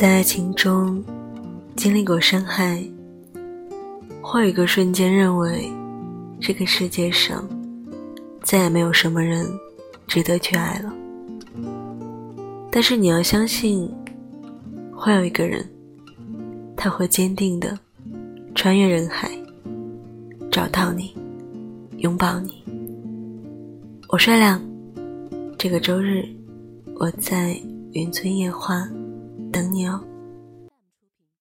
在爱情中经历过伤害，会有一个瞬间认为，这个世界上再也没有什么人值得去爱了。但是你要相信，会有一个人，他会坚定的穿越人海，找到你，拥抱你。我帅亮，这个周日我在云村夜话你啊。